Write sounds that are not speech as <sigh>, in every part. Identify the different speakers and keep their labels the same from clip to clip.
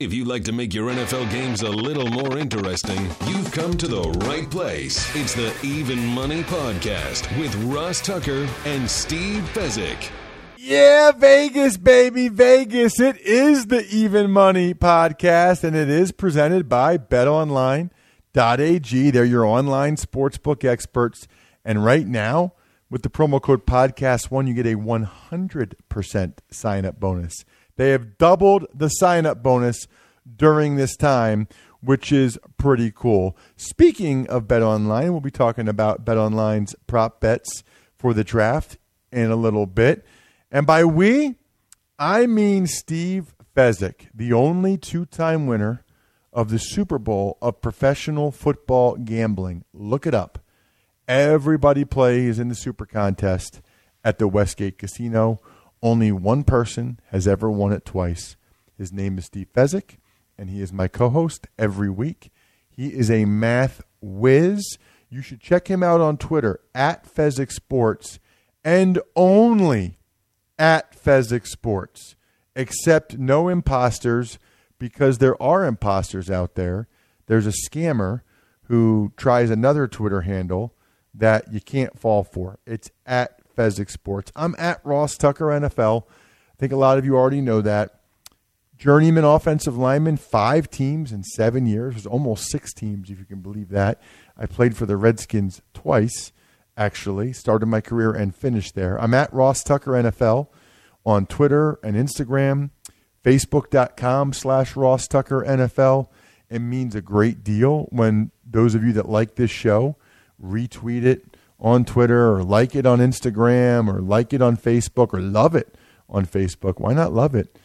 Speaker 1: If you'd like to make your NFL games a little more interesting, you've come to the right place. It's the Even Money Podcast with Ross Tucker and Steve Fezzik.
Speaker 2: Yeah, Vegas, baby, Vegas. It is the Even Money Podcast, and it is presented by betonline.ag. They're your online sportsbook experts. And right now, with the promo code podcast1, you get a 100% sign up bonus. They have doubled the sign up bonus during this time, which is pretty cool. Speaking of Bet Online, we'll be talking about Bet Online's prop bets for the draft in a little bit. And by we, I mean Steve Fezzik, the only two time winner of the Super Bowl of professional football gambling. Look it up. Everybody plays in the Super Contest at the Westgate Casino. Only one person has ever won it twice. His name is Steve Fezzik, and he is my co host every week. He is a math whiz. You should check him out on Twitter at Fezzik Sports and only at Fezzik Sports. Accept no imposters because there are imposters out there. There's a scammer who tries another Twitter handle that you can't fall for. It's at Fezzik Sports. I'm at Ross Tucker NFL. I think a lot of you already know that. Journeyman offensive lineman, five teams in seven years. Was almost six teams, if you can believe that. I played for the Redskins twice, actually. Started my career and finished there. I'm at Ross Tucker NFL on Twitter and Instagram, Facebook.com slash Ross Tucker NFL. It means a great deal when those of you that like this show retweet it on Twitter or like it on Instagram or like it on Facebook or love it on Facebook. Why not love it?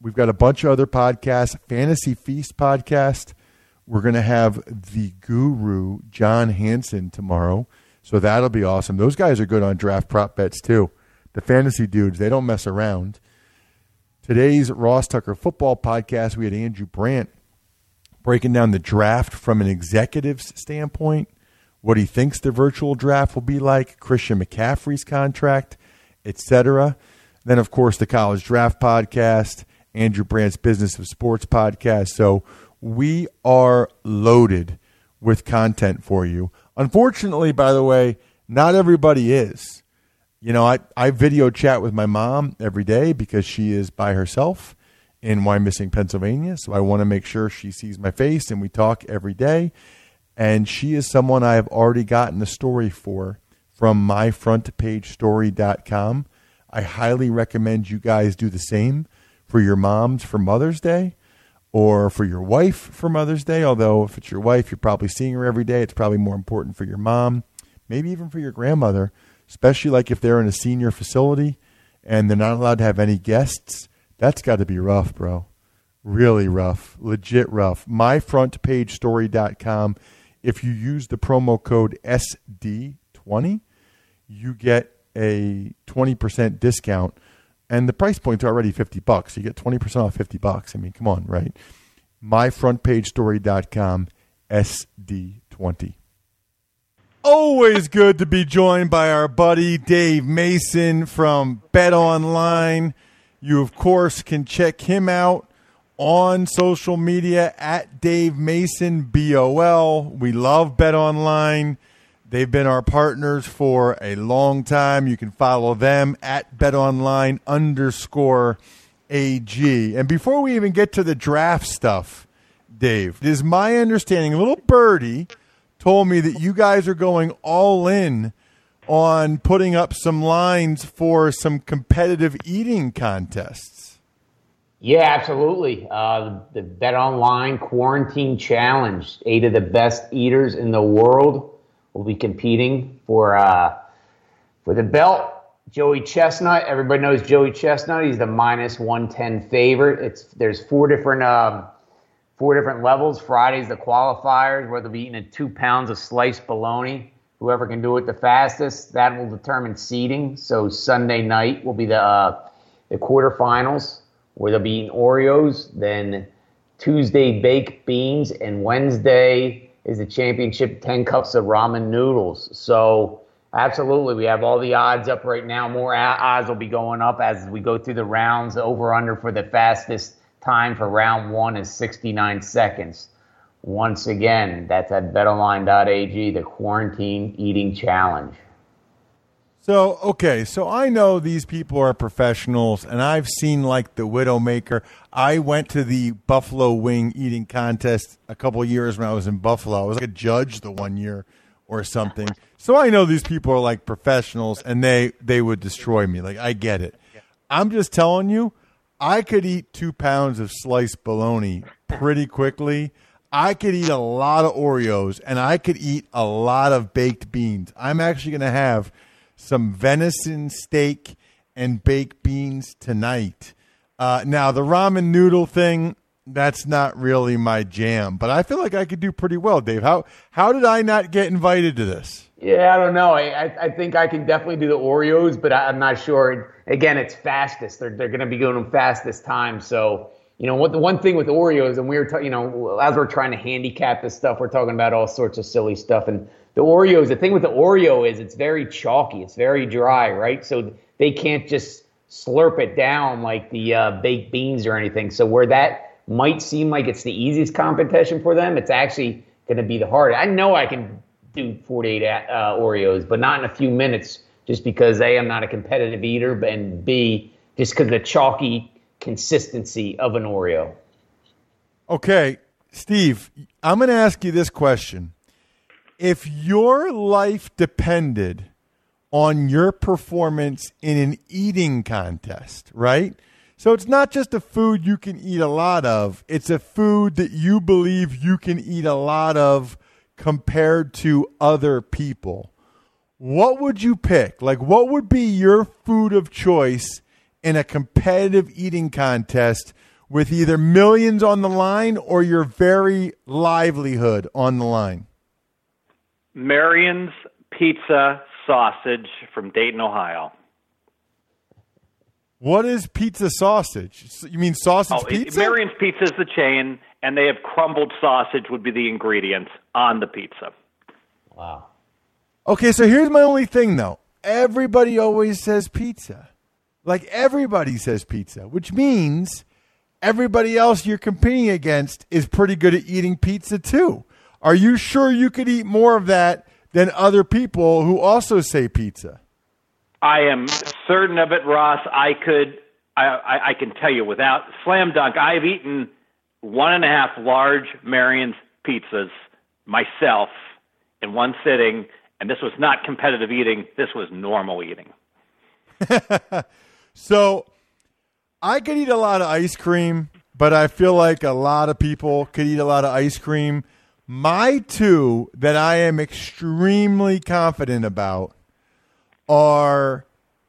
Speaker 2: We've got a bunch of other podcasts. Fantasy Feast podcast. We're going to have the guru, John Hansen, tomorrow. So that'll be awesome. Those guys are good on draft prop bets, too. The fantasy dudes, they don't mess around. Today's Ross Tucker football podcast, we had Andrew Brandt breaking down the draft from an executive's standpoint what he thinks the virtual draft will be like, Christian McCaffrey's contract, etc. Then, of course, the College Draft Podcast, Andrew Brandt's Business of Sports podcast. So we are loaded with content for you. Unfortunately, by the way, not everybody is. You know, I, I video chat with my mom every day because she is by herself in Wyomissing, Pennsylvania. So I want to make sure she sees my face and we talk every day and she is someone I have already gotten a story for from myfrontpagestory.com. I highly recommend you guys do the same for your moms for Mother's Day or for your wife for Mother's Day. Although, if it's your wife, you're probably seeing her every day. It's probably more important for your mom, maybe even for your grandmother, especially like if they're in a senior facility and they're not allowed to have any guests. That's got to be rough, bro. Really rough. Legit rough. Myfrontpagestory.com if you use the promo code SD20, you get a 20% discount. And the price point's already 50 bucks. You get 20% off 50 bucks. I mean, come on, right? MyFrontPageStory.com, SD20. Always good to be joined by our buddy Dave Mason from Bet Online. You, of course, can check him out on social media at Dave Mason BOL. We love Bet Online. They've been our partners for a long time. You can follow them at BetOnline underscore AG. And before we even get to the draft stuff, Dave, it is my understanding, little birdie told me that you guys are going all in on putting up some lines for some competitive eating contests.
Speaker 3: Yeah, absolutely. Uh, the Bet Online Quarantine Challenge. Eight of the best eaters in the world will be competing for uh, for the belt. Joey Chestnut. Everybody knows Joey Chestnut. He's the minus one ten favorite. It's there's four different um, four different levels. Friday's the qualifiers where they'll be eating two pounds of sliced bologna. Whoever can do it the fastest, that will determine seeding. So Sunday night will be the uh, the quarterfinals where they'll be eating Oreos. Then Tuesday, baked beans. And Wednesday is the championship 10 cups of ramen noodles. So, absolutely, we have all the odds up right now. More odds will be going up as we go through the rounds, over under for the fastest time for round one is 69 seconds. Once again, that's at betonline.ag, the quarantine eating challenge.
Speaker 2: So, okay, so I know these people are professionals, and I've seen like the Widowmaker. I went to the Buffalo Wing eating contest a couple years when I was in Buffalo. I was like a judge the one year or something. So I know these people are like professionals, and they they would destroy me. Like I get it. I'm just telling you, I could eat two pounds of sliced bologna pretty quickly. I could eat a lot of Oreos, and I could eat a lot of baked beans. I'm actually going to have some venison steak and baked beans tonight. Uh, now, the ramen noodle thing, that's not really my jam, but I feel like I could do pretty well, Dave. How, how did I not get invited to this?
Speaker 3: Yeah, I don't know. I, I think I can definitely do the Oreos, but I'm not sure. Again, it's fastest. They're, they're going to be going fast this time. So, you know, what the one thing with Oreos, and we were, ta- you know, as we're trying to handicap this stuff, we're talking about all sorts of silly stuff. And the Oreos, the thing with the Oreo is it's very chalky, it's very dry, right? So they can't just slurp it down like the uh, baked beans or anything. So where that might seem like it's the easiest competition for them, it's actually going to be the hardest. I know I can do 48 uh, Oreos, but not in a few minutes, just because a I'm not a competitive eater, and b just because the chalky consistency of an Oreo.
Speaker 2: Okay, Steve, I'm going to ask you this question if your life depended on your performance in an eating contest, right? So it's not just a food you can eat a lot of, it's a food that you believe you can eat a lot of compared to other people. What would you pick? Like, what would be your food of choice in a competitive eating contest with either millions on the line or your very livelihood on the line?
Speaker 4: Marion's Pizza Sausage from Dayton, Ohio.
Speaker 2: What is pizza sausage? You mean sausage
Speaker 4: oh,
Speaker 2: pizza?
Speaker 4: Marion's Pizza is the chain, and they have crumbled sausage would be the ingredients on the pizza.
Speaker 3: Wow.
Speaker 2: Okay, so here's my only thing though. Everybody always says pizza. Like everybody says pizza, which means everybody else you're competing against is pretty good at eating pizza too. Are you sure you could eat more of that than other people who also say pizza?
Speaker 4: I am certain of it, Ross. I could, I, I, I can tell you without slam dunk, I've eaten one and a half large Marion's pizzas myself in one sitting, and this was not competitive eating. This was normal eating. <laughs>
Speaker 2: so I could eat a lot of ice cream, but I feel like a lot of people could eat a lot of ice cream. My two that I am extremely confident about are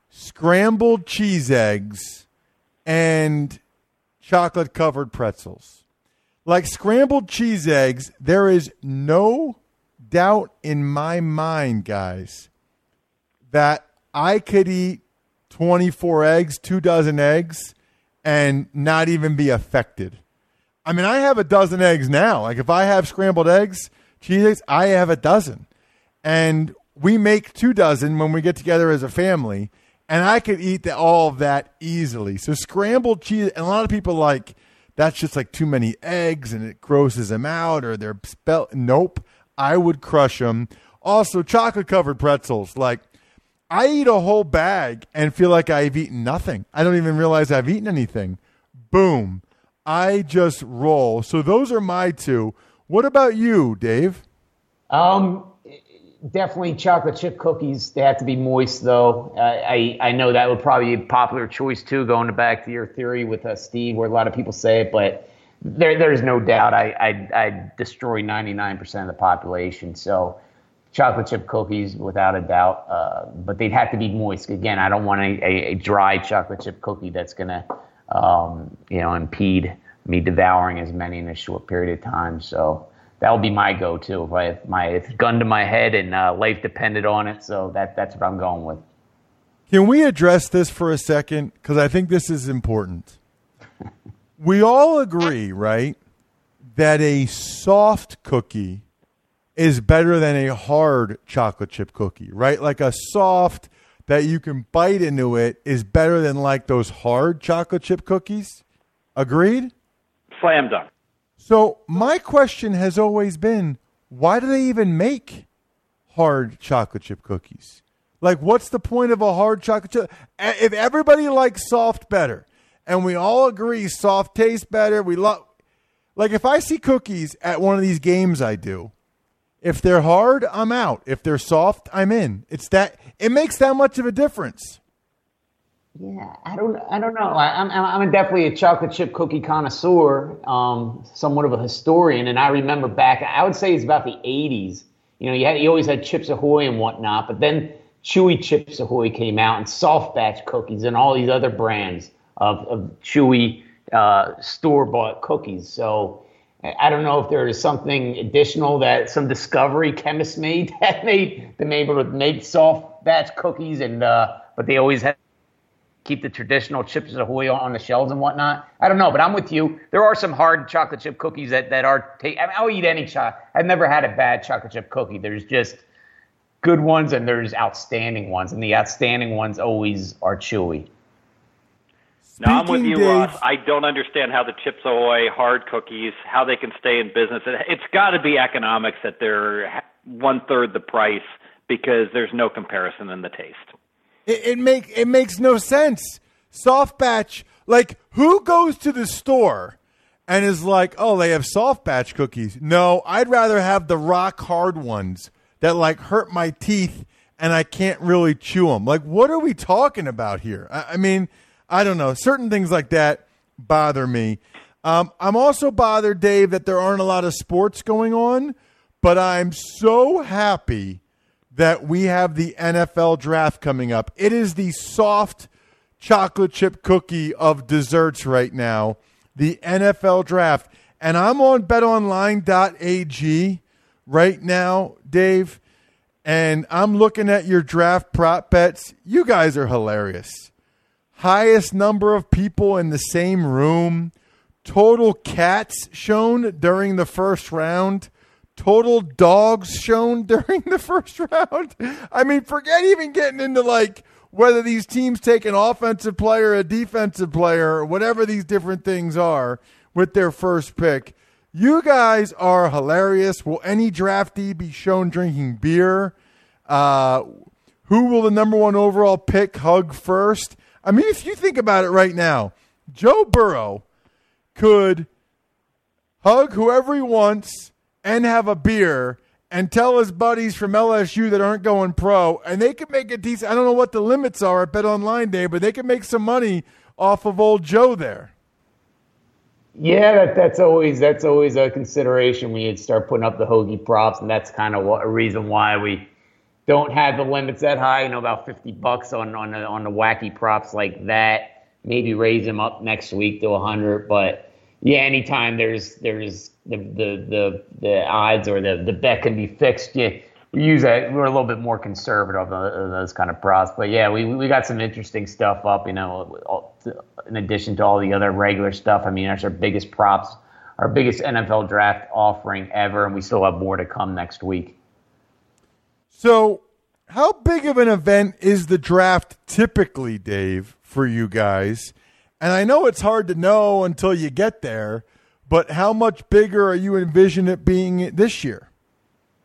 Speaker 2: scrambled cheese eggs and chocolate covered pretzels. Like scrambled cheese eggs, there is no doubt in my mind, guys, that I could eat 24 eggs, two dozen eggs, and not even be affected. I mean, I have a dozen eggs now. Like if I have scrambled eggs, cheese eggs, I have a dozen. And we make two dozen when we get together as a family, and I could eat the, all of that easily. So scrambled cheese, and a lot of people like that's just like too many eggs and it grosses them out or they're spell. Nope, I would crush them. Also, chocolate covered pretzels. Like I eat a whole bag and feel like I've eaten nothing. I don't even realize I've eaten anything. Boom. I just roll. So those are my two. What about you, Dave?
Speaker 3: Um, definitely chocolate chip cookies. They have to be moist, though. I I know that would probably be a popular choice too. Going back to your theory with uh, Steve, where a lot of people say it, but there there's no doubt I I I destroy 99% of the population. So chocolate chip cookies without a doubt, uh, but they'd have to be moist. Again, I don't want a, a, a dry chocolate chip cookie that's gonna um, you know, impede me devouring as many in a short period of time. So that would be my go-to if I if my if gun to my head and uh, life depended on it. So that that's what I'm going with.
Speaker 2: Can we address this for a second? Because I think this is important. <laughs> we all agree, right, that a soft cookie is better than a hard chocolate chip cookie, right? Like a soft that you can bite into it is better than like those hard chocolate chip cookies. Agreed?
Speaker 4: Slam dunk.
Speaker 2: So my question has always been, why do they even make hard chocolate chip cookies? Like, what's the point of a hard chocolate chip? If everybody likes soft better, and we all agree soft tastes better, we love. Like, if I see cookies at one of these games, I do. If they're hard, I'm out. If they're soft, I'm in. It's that. It makes that much of a difference.
Speaker 3: Yeah, I don't, I don't know. I, am I'm, I'm definitely a chocolate chip cookie connoisseur, um, somewhat of a historian, and I remember back. I would say it's about the '80s. You know, you had, you always had Chips Ahoy and whatnot, but then Chewy Chips Ahoy came out, and Soft Batch cookies, and all these other brands of, of Chewy uh, store bought cookies. So I don't know if there is something additional that some discovery chemists made <laughs> that made them able to make soft batch cookies, and uh, but they always had keep the traditional chips ahoy on the shelves and whatnot. I don't know, but I'm with you. There are some hard chocolate chip cookies that, that are. I mean, I'll eat any chocolate. I've never had a bad chocolate chip cookie. There's just good ones and there's outstanding ones, and the outstanding ones always are chewy.
Speaker 4: No, I'm with you, Dave, Ross. I don't understand how the Chips Ahoy hard cookies, how they can stay in business. It's got to be economics that they're one third the price because there's no comparison in the taste.
Speaker 2: It, it make it makes no sense. Soft batch, like who goes to the store and is like, oh, they have soft batch cookies? No, I'd rather have the rock hard ones that like hurt my teeth and I can't really chew them. Like, what are we talking about here? I, I mean, I don't know. Certain things like that bother me. Um, I'm also bothered, Dave, that there aren't a lot of sports going on, but I'm so happy that we have the NFL draft coming up. It is the soft chocolate chip cookie of desserts right now, the NFL draft. And I'm on betonline.ag right now, Dave, and I'm looking at your draft prop bets. You guys are hilarious. Highest number of people in the same room, total cats shown during the first round total dogs shown <laughs> during the first round. I mean, forget even getting into like whether these teams take an offensive player, a defensive player, or whatever these different things are with their first pick. You guys are hilarious. Will any draftee be shown drinking beer? Uh, who will the number one overall pick hug first? I mean, if you think about it right now, Joe Burrow could hug whoever he wants and have a beer and tell his buddies from LSU that aren't going pro, and they can make a decent. I don't know what the limits are at Bet Online Dave, but they can make some money off of old Joe there.
Speaker 3: Yeah, that, that's always that's always a consideration when you start putting up the hoagie props, and that's kind of a reason why we don't have the limits that high. You know, about fifty bucks on on the, on the wacky props like that. Maybe raise them up next week to hundred, but yeah, anytime there's there's the the the, the odds or the the bet can be fixed, yeah, we use that. We're a little bit more conservative of those kind of props, but yeah, we we got some interesting stuff up. You know, in addition to all the other regular stuff. I mean, that's our biggest props, our biggest NFL draft offering ever, and we still have more to come next week.
Speaker 2: So, how big of an event is the draft typically, Dave, for you guys? And I know it's hard to know until you get there, but how much bigger are you envision it being this year?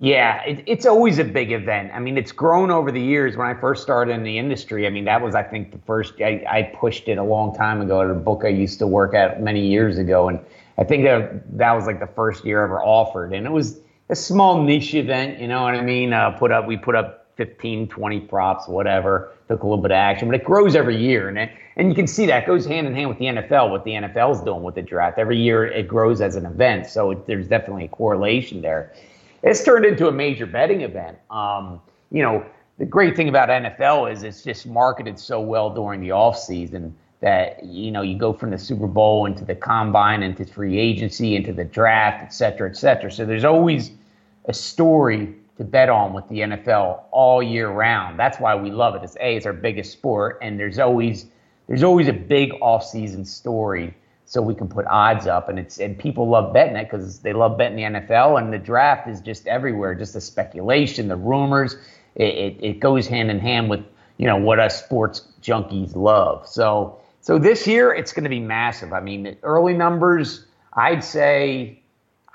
Speaker 3: Yeah, it, it's always a big event. I mean, it's grown over the years. When I first started in the industry, I mean, that was, I think, the first, I, I pushed it a long time ago at a book I used to work at many years ago. And I think that, that was like the first year ever offered. And it was a small niche event, you know what I mean? Uh, put up, we put up 15, 20 props, whatever, took a little bit of action, but it grows every year. And it, and you can see that goes hand in hand with the NFL, what the NFL is doing with the draft. Every year it grows as an event. So it, there's definitely a correlation there. It's turned into a major betting event. Um, you know, the great thing about NFL is it's just marketed so well during the off season that you know you go from the Super Bowl into the combine into free agency into the draft, et cetera, et cetera. So there's always a story to bet on with the NFL all year round. That's why we love it. It's a it's our biggest sport, and there's always there's always a big off-season story, so we can put odds up, and it's and people love betting it because they love betting the NFL, and the draft is just everywhere, just the speculation, the rumors. It, it, it goes hand in hand with you know what us sports junkies love. So so this year it's going to be massive. I mean, early numbers I'd say,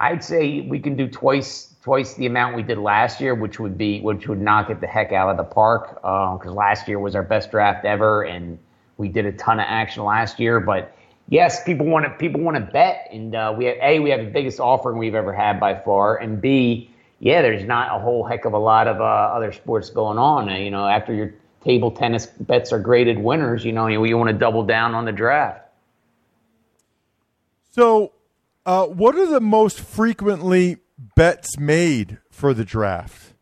Speaker 3: I'd say we can do twice twice the amount we did last year, which would be which would knock it the heck out of the park. Because uh, last year was our best draft ever, and we did a ton of action last year. But yes, people want to people want to bet, and uh, we have a we have the biggest offering we've ever had by far, and b yeah, there's not a whole heck of a lot of uh, other sports going on. Uh, you know, after your table tennis bets are graded winners, you know, you, you want to double down on the draft.
Speaker 2: So, uh, what are the most frequently bets made for the draft?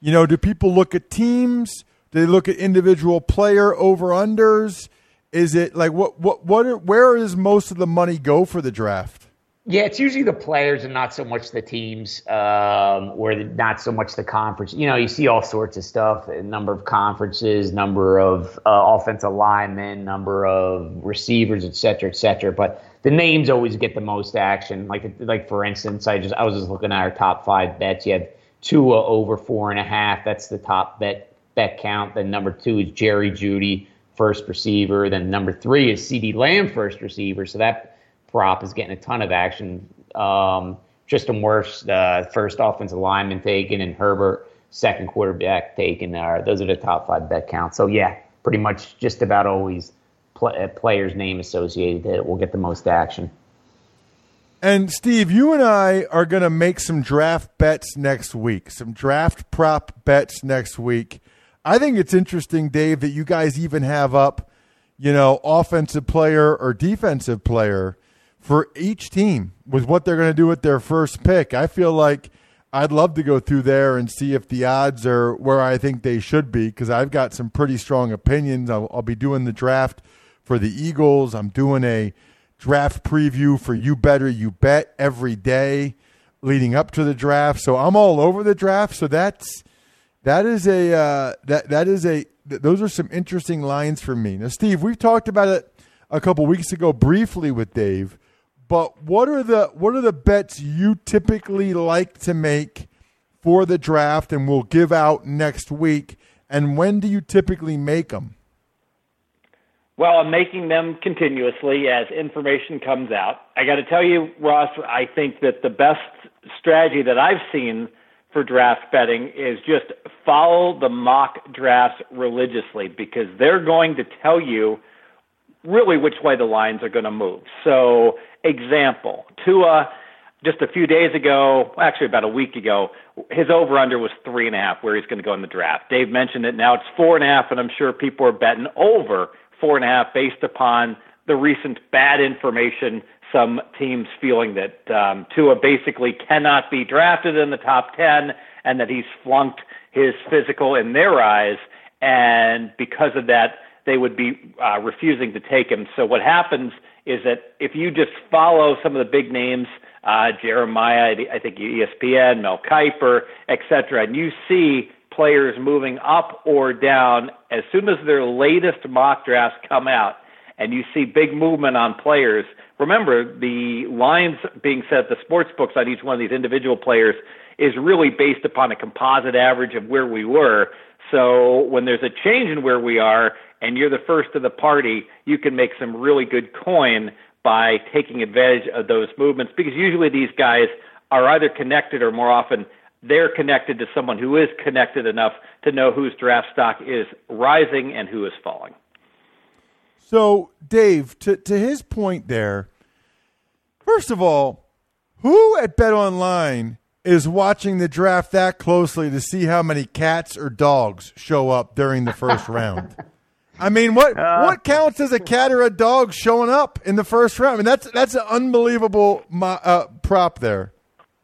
Speaker 2: You know, do people look at teams? Do they look at individual player over unders? Is it like what what what are, where does most of the money go for the draft?
Speaker 3: Yeah, it's usually the players and not so much the teams, um, or the, not so much the conference. You know, you see all sorts of stuff: number of conferences, number of uh, offensive linemen, number of receivers, et cetera, et cetera. But the names always get the most action. Like, like for instance, I just I was just looking at our top five bets. You have Tua over four and a half. That's the top bet bet count. Then number two is Jerry Jeudy first receiver. Then number three is CeeDee Lamb, first receiver. So that prop is getting a ton of action. Um, Tristan Wirfs, uh, first offensive lineman taken, and Herbert, second quarterback taken. Uh, those are the top five bet counts. So yeah, pretty much just about always pl- player's name associated that will get the most action.
Speaker 2: And Steve, you and I are going to make some draft bets next week, some draft prop bets next week. I think it's interesting, Dave, that you guys even have up, you know, offensive player or defensive player for each team with what they're going to do with their first pick. I feel like I'd love to go through there and see if the odds are where I think they should be because I've got some pretty strong opinions. I'll, I'll, be doing the draft for the Eagles. I'm doing a draft preview for You Better You Bet every day leading up to the draft. So I'm all over the draft. So that's that is a uh, that that is a th- those are some interesting lines for me. Now, Steve, we've talked about it a couple weeks ago briefly with Dave, but what are the what are the bets you typically like to make for the draft, and we'll give out next week? And when do you typically make them?
Speaker 4: Well, I'm making them continuously as information comes out. I got to tell you, Ross, I think that the best strategy that I've seen for draft betting is just follow the mock drafts religiously because they're going to tell you really which way the lines are going to move. So, example, Tua just a few days ago, actually about a week ago, his over under was three and a half where he's going to go in the draft. Dave mentioned it. Now it's four and a half, and I'm sure people are betting over four and a half based upon the recent bad information some teams feeling that um, Tua basically cannot be drafted in the top 10 and that he's flunked his physical in their eyes. And because of that, they would be uh, refusing to take him. So what happens is that if you just follow some of the big names, uh, Jeremiah, I think ESPN, Mel Kiper, et cetera, and you see players moving up or down as soon as their latest mock drafts come out and you see big movement on players – remember the lines being set the sports books on each one of these individual players is really based upon a composite average of where we were. So when there's a change in where we are and you're the first of the party, you can make some really good coin by taking advantage of those movements because usually these guys are either connected or more often they're connected to someone who is connected enough to know whose draft stock is rising and who is falling.
Speaker 2: So, Dave, to, to his point there, first of all, who at Bet Online is watching the draft that closely to see how many cats or dogs show up during the first <laughs> round? I mean, what uh, what counts as a cat or a dog showing up in the first round? I mean, that's that's an unbelievable uh, prop there.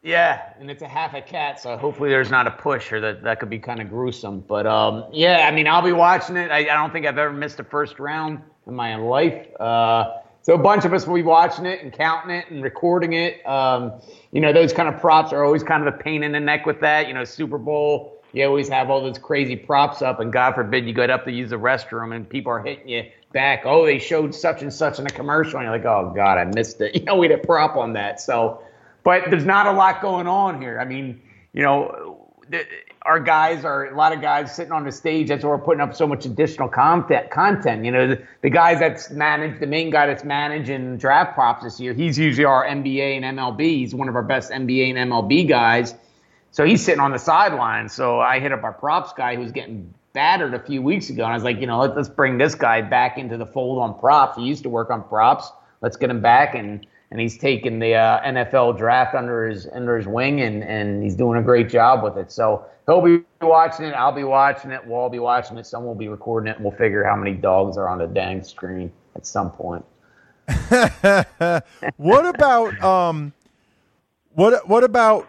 Speaker 3: Yeah, and it's a half a cat, so hopefully there's not a push, or that that could be kind of gruesome. But um, yeah, I mean, I'll be watching it. I, I don't think I've ever missed a first round in my life. Uh, so a bunch of us will be watching it and counting it and recording it. Um, you know, those kind of props are always kind of a pain in the neck with that. You know, Super Bowl, you always have all those crazy props up, and God forbid you get up to use the restroom and people are hitting you back. Oh, they showed such and such in a commercial, and you're like, oh God, I missed it. <laughs> You know, we had a prop on that. So, but there's not a lot going on here. I mean, you know, our guys are a lot of guys sitting on the stage. That's why we're putting up so much additional content. Content, you know, the, the guys that's managed, the main guy that's managing draft props this year, he's usually our NBA and MLB. He's one of our best NBA and MLB guys. So he's sitting on the sideline. So I hit up our props guy who's getting battered a few weeks ago, and I was like, you know, let, us bring this guy back into the fold on props. He used to work on props. Let's get him back and and he's taken the uh, NFL draft under his under his wing, and and he's doing a great job with it. So he'll be watching it. I'll be watching it. We'll all be watching it. Someone will be recording it, and we'll figure how many dogs are on the dang screen at some point. <laughs>
Speaker 2: what about um, what what about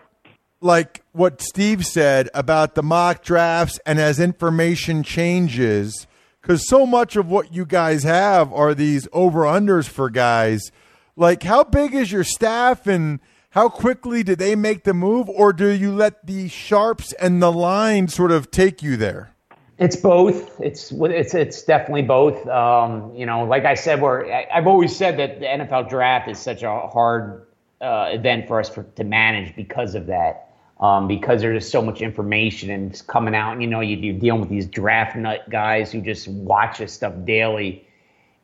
Speaker 2: like what Steve said about the mock drafts, and as information changes, because so much of what you guys have are these over unders for guys like, how big is your staff and how quickly do they make the move, or do you let the sharps and the line sort of take you there?
Speaker 3: It's both. It's it's it's definitely both. Um, you know, like I said, we're I've always said that the NFL draft is such a hard uh, event for us for, to manage because of that. Um, because there's just so much information and it's coming out. And, you know, you, are dealing with these draft nut guys who just watch this stuff daily,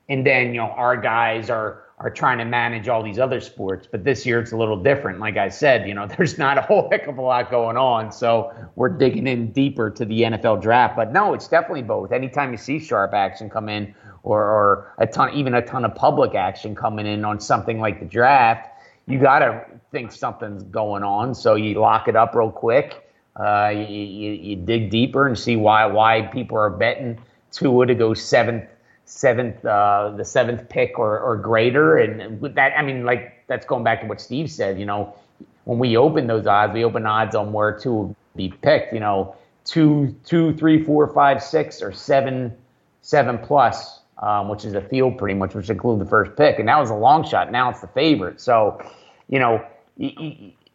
Speaker 3: and then you know our guys are are trying to manage all these other sports. But this year it's a little different. Like I said, you know, <laughs> there's not a whole heck of a lot going on. So we're digging in deeper to the NFL draft. But no, it's definitely both. Anytime you see sharp action come in or, or a ton, even a ton of public action coming in on something like the draft, you got to think something's going on. So you lock it up real quick. Uh, you, you, you dig deeper and see why why people are betting Tua to go seventh seventh, uh, the seventh pick or, or greater. And with that, I mean, like that's going back to what Steve said. You know, when we open those odds, we open odds on where Tua will be picked. You know, two, two, three, four, five, six, or seven, seven plus, um, which is a field pretty much, which include the first pick. And that was a long shot. Now it's the favorite. So, you know.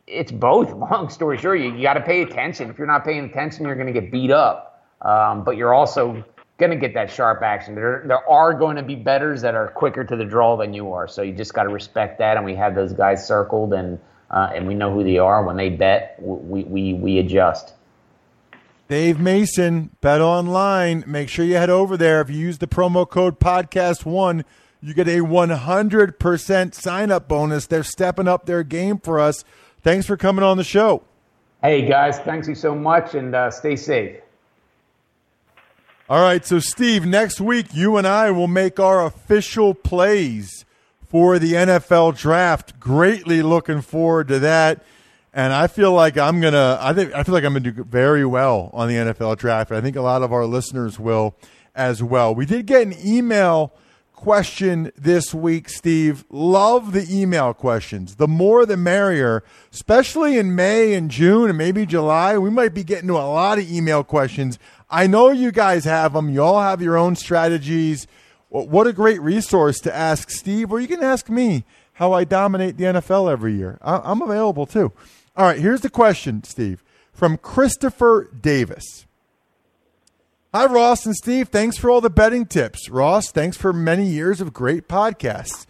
Speaker 3: it's both. <laughs> Long story short, you, you got to pay attention. If you're not paying attention, you're going to get beat up. Um, but you're also going to get that sharp action. There, there are going to be betters that are quicker to the draw than you are. So you just got to respect that. And we have those guys circled, and uh, and we know who they are. When they bet, we we we adjust.
Speaker 2: Dave Mason, Bet Online. Make sure you head over there. If you use the promo code Podcast One, you get a 100% sign up bonus. They're stepping up their game for us. Thanks for coming on the show.
Speaker 3: Hey guys, thanks you so much, and uh, stay safe.
Speaker 2: All right, so Steve, next week you and I will make our official plays for the NFL draft. Greatly looking forward to that. And I feel like I'm gonna I think I feel like I'm gonna do very well on the NFL draft. I think a lot of our listeners will as well. We did get an email question this week, Steve. Love the email questions. The more the merrier, especially in May and June and maybe July. We might be getting to a lot of email questions I know you guys have them. You all have your own strategies. What a great resource to ask Steve, or you can ask me how I dominate the NFL every year. I'm available too. All right, here's the question, Steve, from Christopher Davis. Hi, Ross and Steve. Thanks for all the betting tips. Ross, thanks for many years of great podcasts.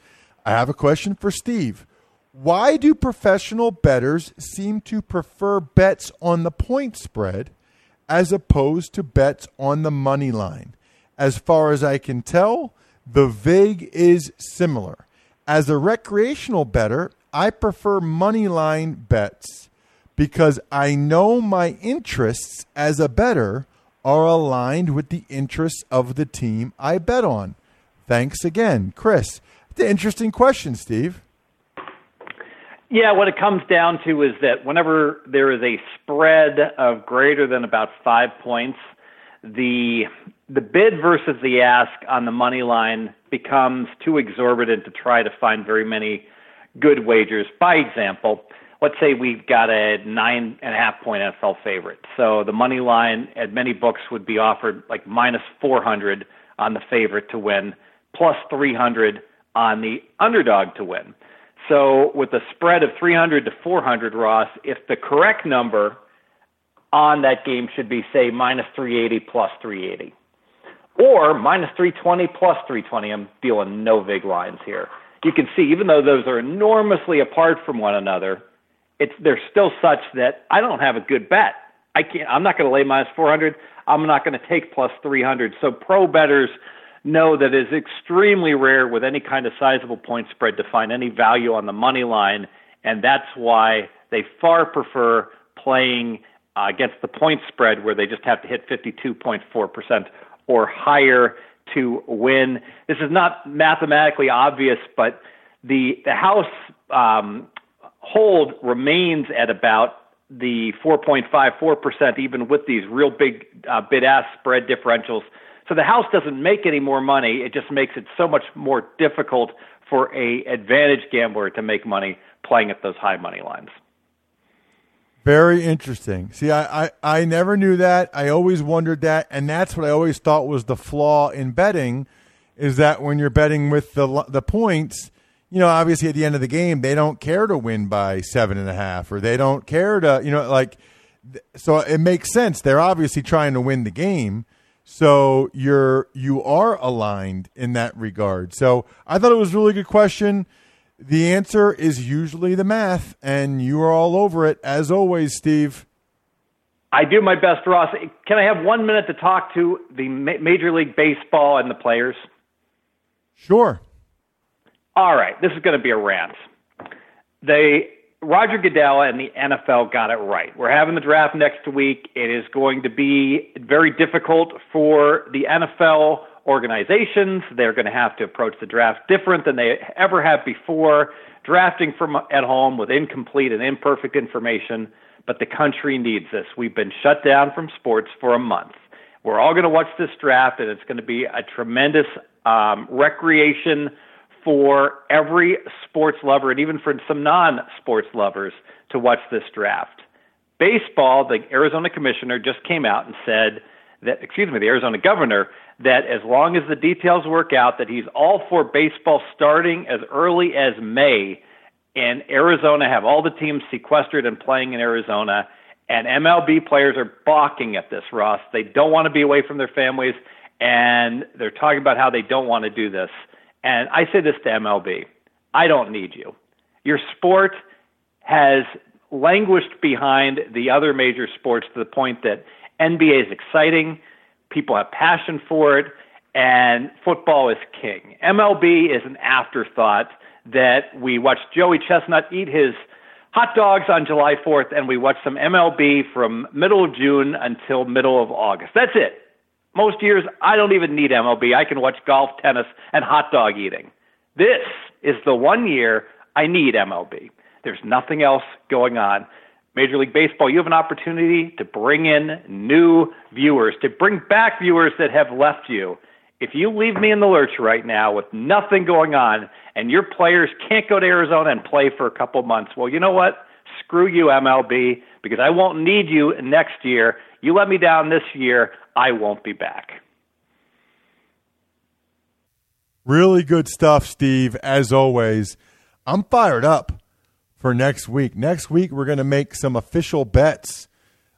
Speaker 2: I have a question for Steve. Why do professional bettors seem to prefer bets on the point spread as opposed to bets on the money line. As far as I can tell, the VIG is similar. As a recreational better, I prefer money line bets because I know my interests as a better are aligned with the interests of the team I bet on. Thanks again, Chris. It's an interesting question, Steve.
Speaker 4: Yeah, what it comes down to is that whenever there is a spread of greater than about five points, the the bid versus the ask on the money line becomes too exorbitant to try to find very many good wagers. By example, let's say we've got a nine and a half point NFL favorite. So the money line at many books would be offered like minus 400 on the favorite to win, plus 300 on the underdog to win. So with a spread of 300 to 400, Ross, if the correct number on that game should be, say, minus 380 plus 380, or minus 320 plus 320, I'm dealing no big lines here. You can see, even though those are enormously apart from one another, it's they're still such that I don't have a good bet. I can't. I'm not going to lay minus 400. I'm not going to take plus 300. So pro betters know that it is extremely rare with any kind of sizable point spread to find any value on the money line, and that's why they far prefer playing uh, against the point spread where they just have to hit 52.4% or higher to win. This is not mathematically obvious, but the the house um, hold remains at about the 4.54% even with these real big uh, bid ask spread differentials. So the house doesn't make any more money. It just makes it so much more difficult for a advantage gambler to make money playing at those high money lines.
Speaker 2: Very interesting. See, I, I, I never knew that. I always wondered that, and that's what I always thought was the flaw in betting, is that when you're betting with the the points, you know, obviously at the end of the game, they don't care to win by seven and a half, or they don't care to, you know, like. So it makes sense. They're obviously trying to win the game, so you're you are aligned in that regard. So I thought it was a really good question. The answer is usually the math, and you are all over it as always, Steve.
Speaker 4: I do my best, Ross. Can I have one minute to talk to the Major League Baseball and the players?
Speaker 2: Sure.
Speaker 4: All right, this is going to be a rant. They Roger Goodell and the NFL got it right. We're having the draft next week. It is going to be very difficult for the NFL organizations. They're going to have to approach the draft different than they ever have before, drafting from at home with incomplete and imperfect information. But the country needs this. We've been shut down from sports for a month. We're all going to watch this draft, and it's going to be a tremendous um, recreation for every sports lover and even for some non sports lovers to watch this draft. Baseball, the Arizona commissioner just came out and said that, excuse me, the Arizona governor, that as long as the details work out, that he's all for baseball starting as early as May in Arizona, have all the teams sequestered and playing in Arizona. And MLB players are balking at this, Ross. They don't want to be away from their families, and they're talking about how they don't want to do this. And I say this to MLB I don't need you. Your sport has languished behind the other major sports to the point that NBA is exciting, people have passion for it, and football is king. MLB is an afterthought that we watch Joey Chestnut eat his hot dogs on July 4th, and we watch some MLB from middle of June until middle of August. That's it. Most years, I don't even need MLB. I can watch golf, tennis, and hot dog eating. This is the one year I need MLB. There's nothing else going on. Major League Baseball, you have an opportunity to bring in new viewers, to bring back viewers that have left you. If you leave me in the lurch right now with nothing going on and your players can't go to Arizona and play for a couple months, well, you know what? Screw you, MLB, because I won't need you next year. You let me down this year, I won't be back.
Speaker 2: Really good stuff, Steve, as always. I'm fired up for next week. Next week, we're going to make some official bets,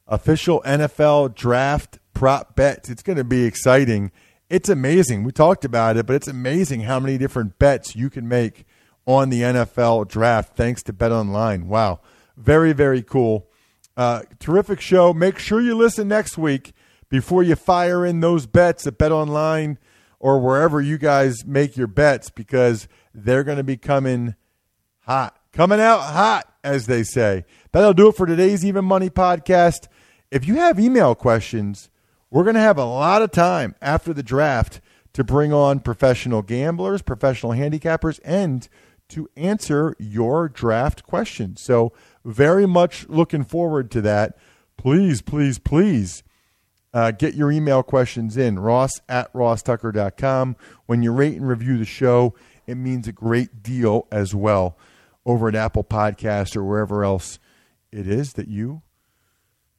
Speaker 2: official NFL draft prop bets. It's going to be exciting. It's amazing. We talked about it, but it's amazing how many different bets you can make on the NFL draft thanks to Bet Online. Wow. Very, very cool. Uh, terrific show. Make sure you listen next week before you fire in those bets at Bet Online or wherever you guys make your bets because they're going to be coming hot. Coming out hot, as they say. That'll do it for today's Even Money podcast. If you have email questions, we're going to have a lot of time after the draft to bring on professional gamblers, professional handicappers, and to answer your draft questions. So, very much looking forward to that. Please, please, please uh, get your email questions in, ross at rosstucker.com. When you rate and review the show, it means a great deal as well over at Apple Podcast or wherever else it is that you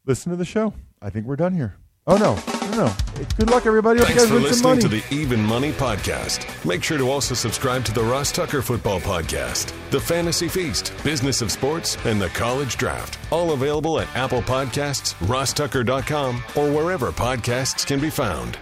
Speaker 2: listen to the show. I think we're done here. Oh no, no, no. Good luck, everybody.
Speaker 1: Hope Thanks for listening to the Even Money Podcast. Make sure to also subscribe to the Ross Tucker Football Podcast, the Fantasy Feast, Business of Sports, and the College Draft. All available at Apple Podcasts, rosstucker.com, or wherever podcasts can be found.